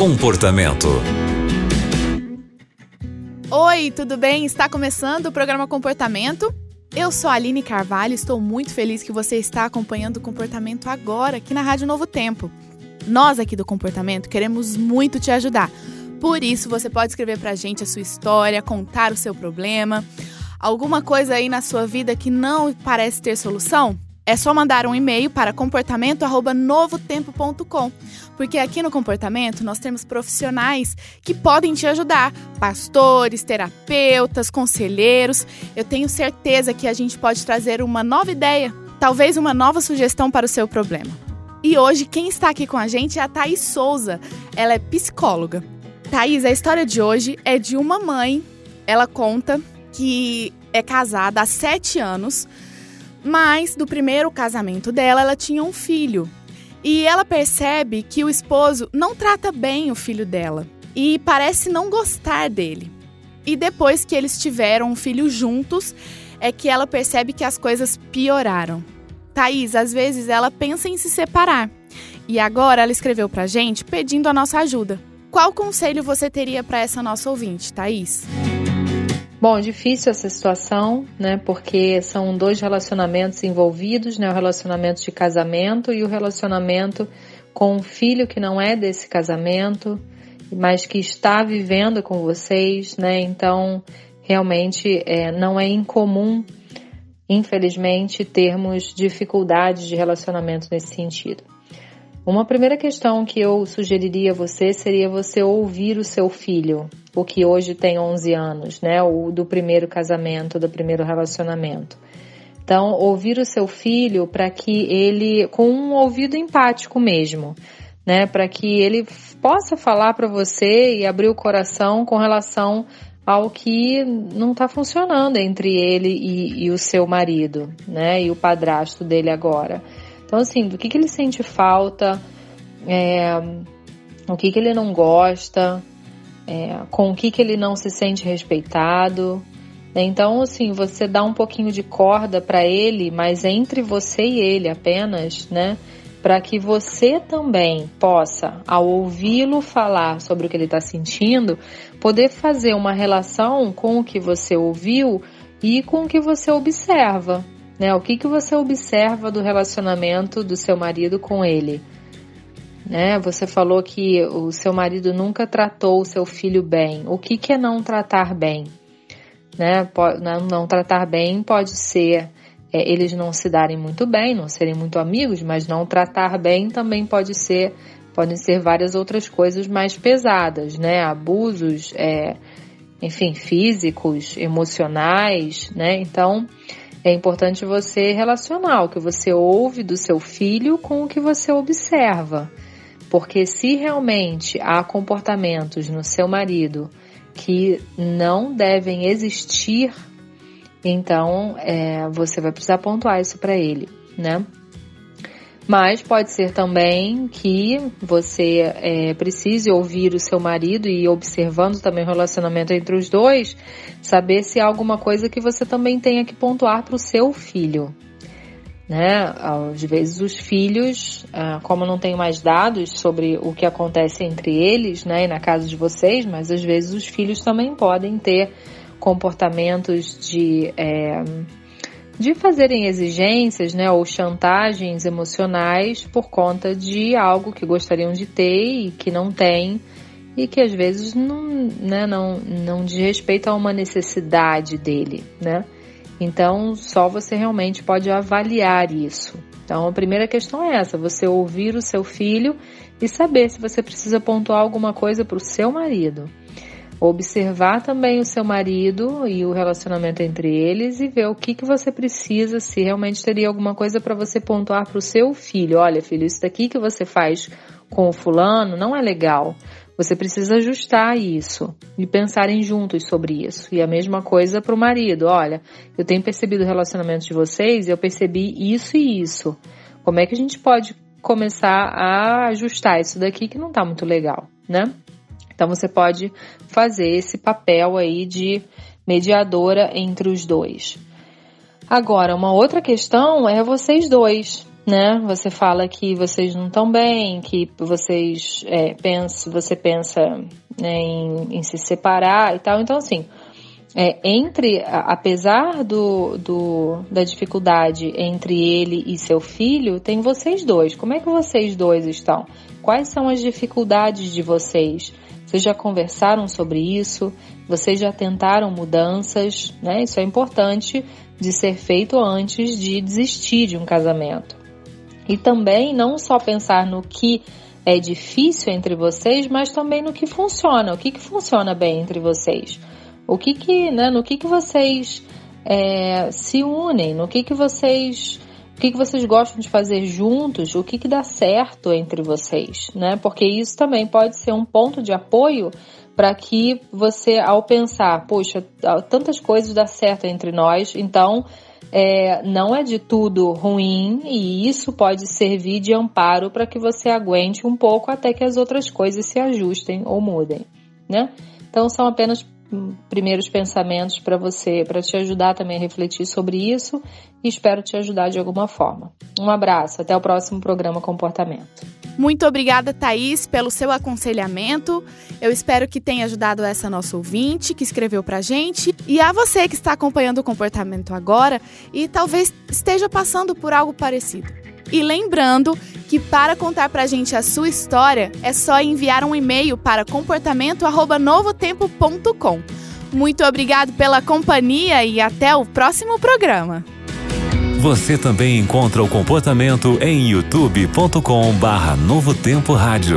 Comportamento. Oi, tudo bem? Está começando o programa Comportamento. Eu sou a Aline Carvalho, estou muito feliz que você está acompanhando o comportamento agora aqui na Rádio Novo Tempo. Nós aqui do Comportamento queremos muito te ajudar. Por isso, você pode escrever pra gente a sua história, contar o seu problema, alguma coisa aí na sua vida que não parece ter solução? É só mandar um e-mail para comportamento@novotempo.com, porque aqui no comportamento nós temos profissionais que podem te ajudar, pastores, terapeutas, conselheiros. Eu tenho certeza que a gente pode trazer uma nova ideia, talvez uma nova sugestão para o seu problema. E hoje quem está aqui com a gente é a Thaís Souza. Ela é psicóloga. Thaís, a história de hoje é de uma mãe. Ela conta que é casada há sete anos mas do primeiro casamento dela, ela tinha um filho. E ela percebe que o esposo não trata bem o filho dela e parece não gostar dele. E depois que eles tiveram um filho juntos, é que ela percebe que as coisas pioraram. Thaís, às vezes ela pensa em se separar. E agora ela escreveu pra gente pedindo a nossa ajuda. Qual conselho você teria para essa nossa ouvinte, Thaís? Bom, difícil essa situação, né? Porque são dois relacionamentos envolvidos, né? O relacionamento de casamento e o relacionamento com um filho que não é desse casamento, mas que está vivendo com vocês, né? Então, realmente é, não é incomum, infelizmente, termos dificuldades de relacionamento nesse sentido. Uma primeira questão que eu sugeriria a você seria você ouvir o seu filho, o que hoje tem 11 anos, né? O do primeiro casamento, do primeiro relacionamento. Então, ouvir o seu filho para que ele, com um ouvido empático mesmo, né? Para que ele possa falar para você e abrir o coração com relação ao que não está funcionando entre ele e, e, o seu marido, né? E o padrasto dele agora. Então, assim, do que, que ele sente falta, é, o que, que ele não gosta, é, com o que, que ele não se sente respeitado. Né? Então, assim, você dá um pouquinho de corda para ele, mas entre você e ele apenas, né? Para que você também possa, ao ouvi-lo falar sobre o que ele está sentindo, poder fazer uma relação com o que você ouviu e com o que você observa. Né? O que, que você observa do relacionamento do seu marido com ele? Né? Você falou que o seu marido nunca tratou o seu filho bem. O que, que é não tratar bem? Né? Não, não tratar bem pode ser é, eles não se darem muito bem, não serem muito amigos, mas não tratar bem também pode ser, podem ser várias outras coisas mais pesadas, né? Abusos, é, enfim, físicos, emocionais, né? Então, é importante você relacionar o que você ouve do seu filho com o que você observa. Porque se realmente há comportamentos no seu marido que não devem existir, então é, você vai precisar pontuar isso para ele, né? Mas pode ser também que você é, precise ouvir o seu marido e observando também o relacionamento entre os dois, saber se há alguma coisa que você também tenha que pontuar para o seu filho. Né? Às vezes os filhos, ah, como não tenho mais dados sobre o que acontece entre eles, né, e na casa de vocês, mas às vezes os filhos também podem ter comportamentos de é, de fazerem exigências, né, ou chantagens emocionais por conta de algo que gostariam de ter e que não têm e que às vezes não, né, não, não diz respeito a uma necessidade dele, né? Então, só você realmente pode avaliar isso. Então, a primeira questão é essa: você ouvir o seu filho e saber se você precisa pontuar alguma coisa para o seu marido. Observar também o seu marido e o relacionamento entre eles e ver o que, que você precisa, se realmente teria alguma coisa para você pontuar para o seu filho. Olha, filho, isso daqui que você faz com o fulano não é legal. Você precisa ajustar isso e pensarem juntos sobre isso. E a mesma coisa para o marido. Olha, eu tenho percebido o relacionamento de vocês e eu percebi isso e isso. Como é que a gente pode começar a ajustar isso daqui que não está muito legal, né? Então você pode fazer esse papel aí de mediadora entre os dois. Agora, uma outra questão é vocês dois, né? Você fala que vocês não estão bem, que vocês é, pensam, você pensa né, em, em, se separar e tal. Então, assim, é, entre, apesar do, do, da dificuldade entre ele e seu filho, tem vocês dois. Como é que vocês dois estão? Quais são as dificuldades de vocês? Vocês já conversaram sobre isso? Vocês já tentaram mudanças? Né? Isso é importante de ser feito antes de desistir de um casamento. E também não só pensar no que é difícil entre vocês, mas também no que funciona. O que, que funciona bem entre vocês? O que que, né, no que que vocês é, se unem? No que que vocês o que, que vocês gostam de fazer juntos, o que, que dá certo entre vocês, né? Porque isso também pode ser um ponto de apoio para que você, ao pensar, poxa, tantas coisas dá certo entre nós, então é, não é de tudo ruim e isso pode servir de amparo para que você aguente um pouco até que as outras coisas se ajustem ou mudem, né? Então são apenas primeiros pensamentos para você, para te ajudar também a refletir sobre isso e espero te ajudar de alguma forma. Um abraço, até o próximo programa Comportamento. Muito obrigada, Thaís, pelo seu aconselhamento. Eu espero que tenha ajudado essa nossa ouvinte que escreveu pra gente e a você que está acompanhando o comportamento agora e talvez esteja passando por algo parecido. E lembrando que para contar pra gente a sua história é só enviar um e-mail para comportamento@novotempo.com. Muito obrigado pela companhia e até o próximo programa. Você também encontra o comportamento em youtube.com/novotempo rádio.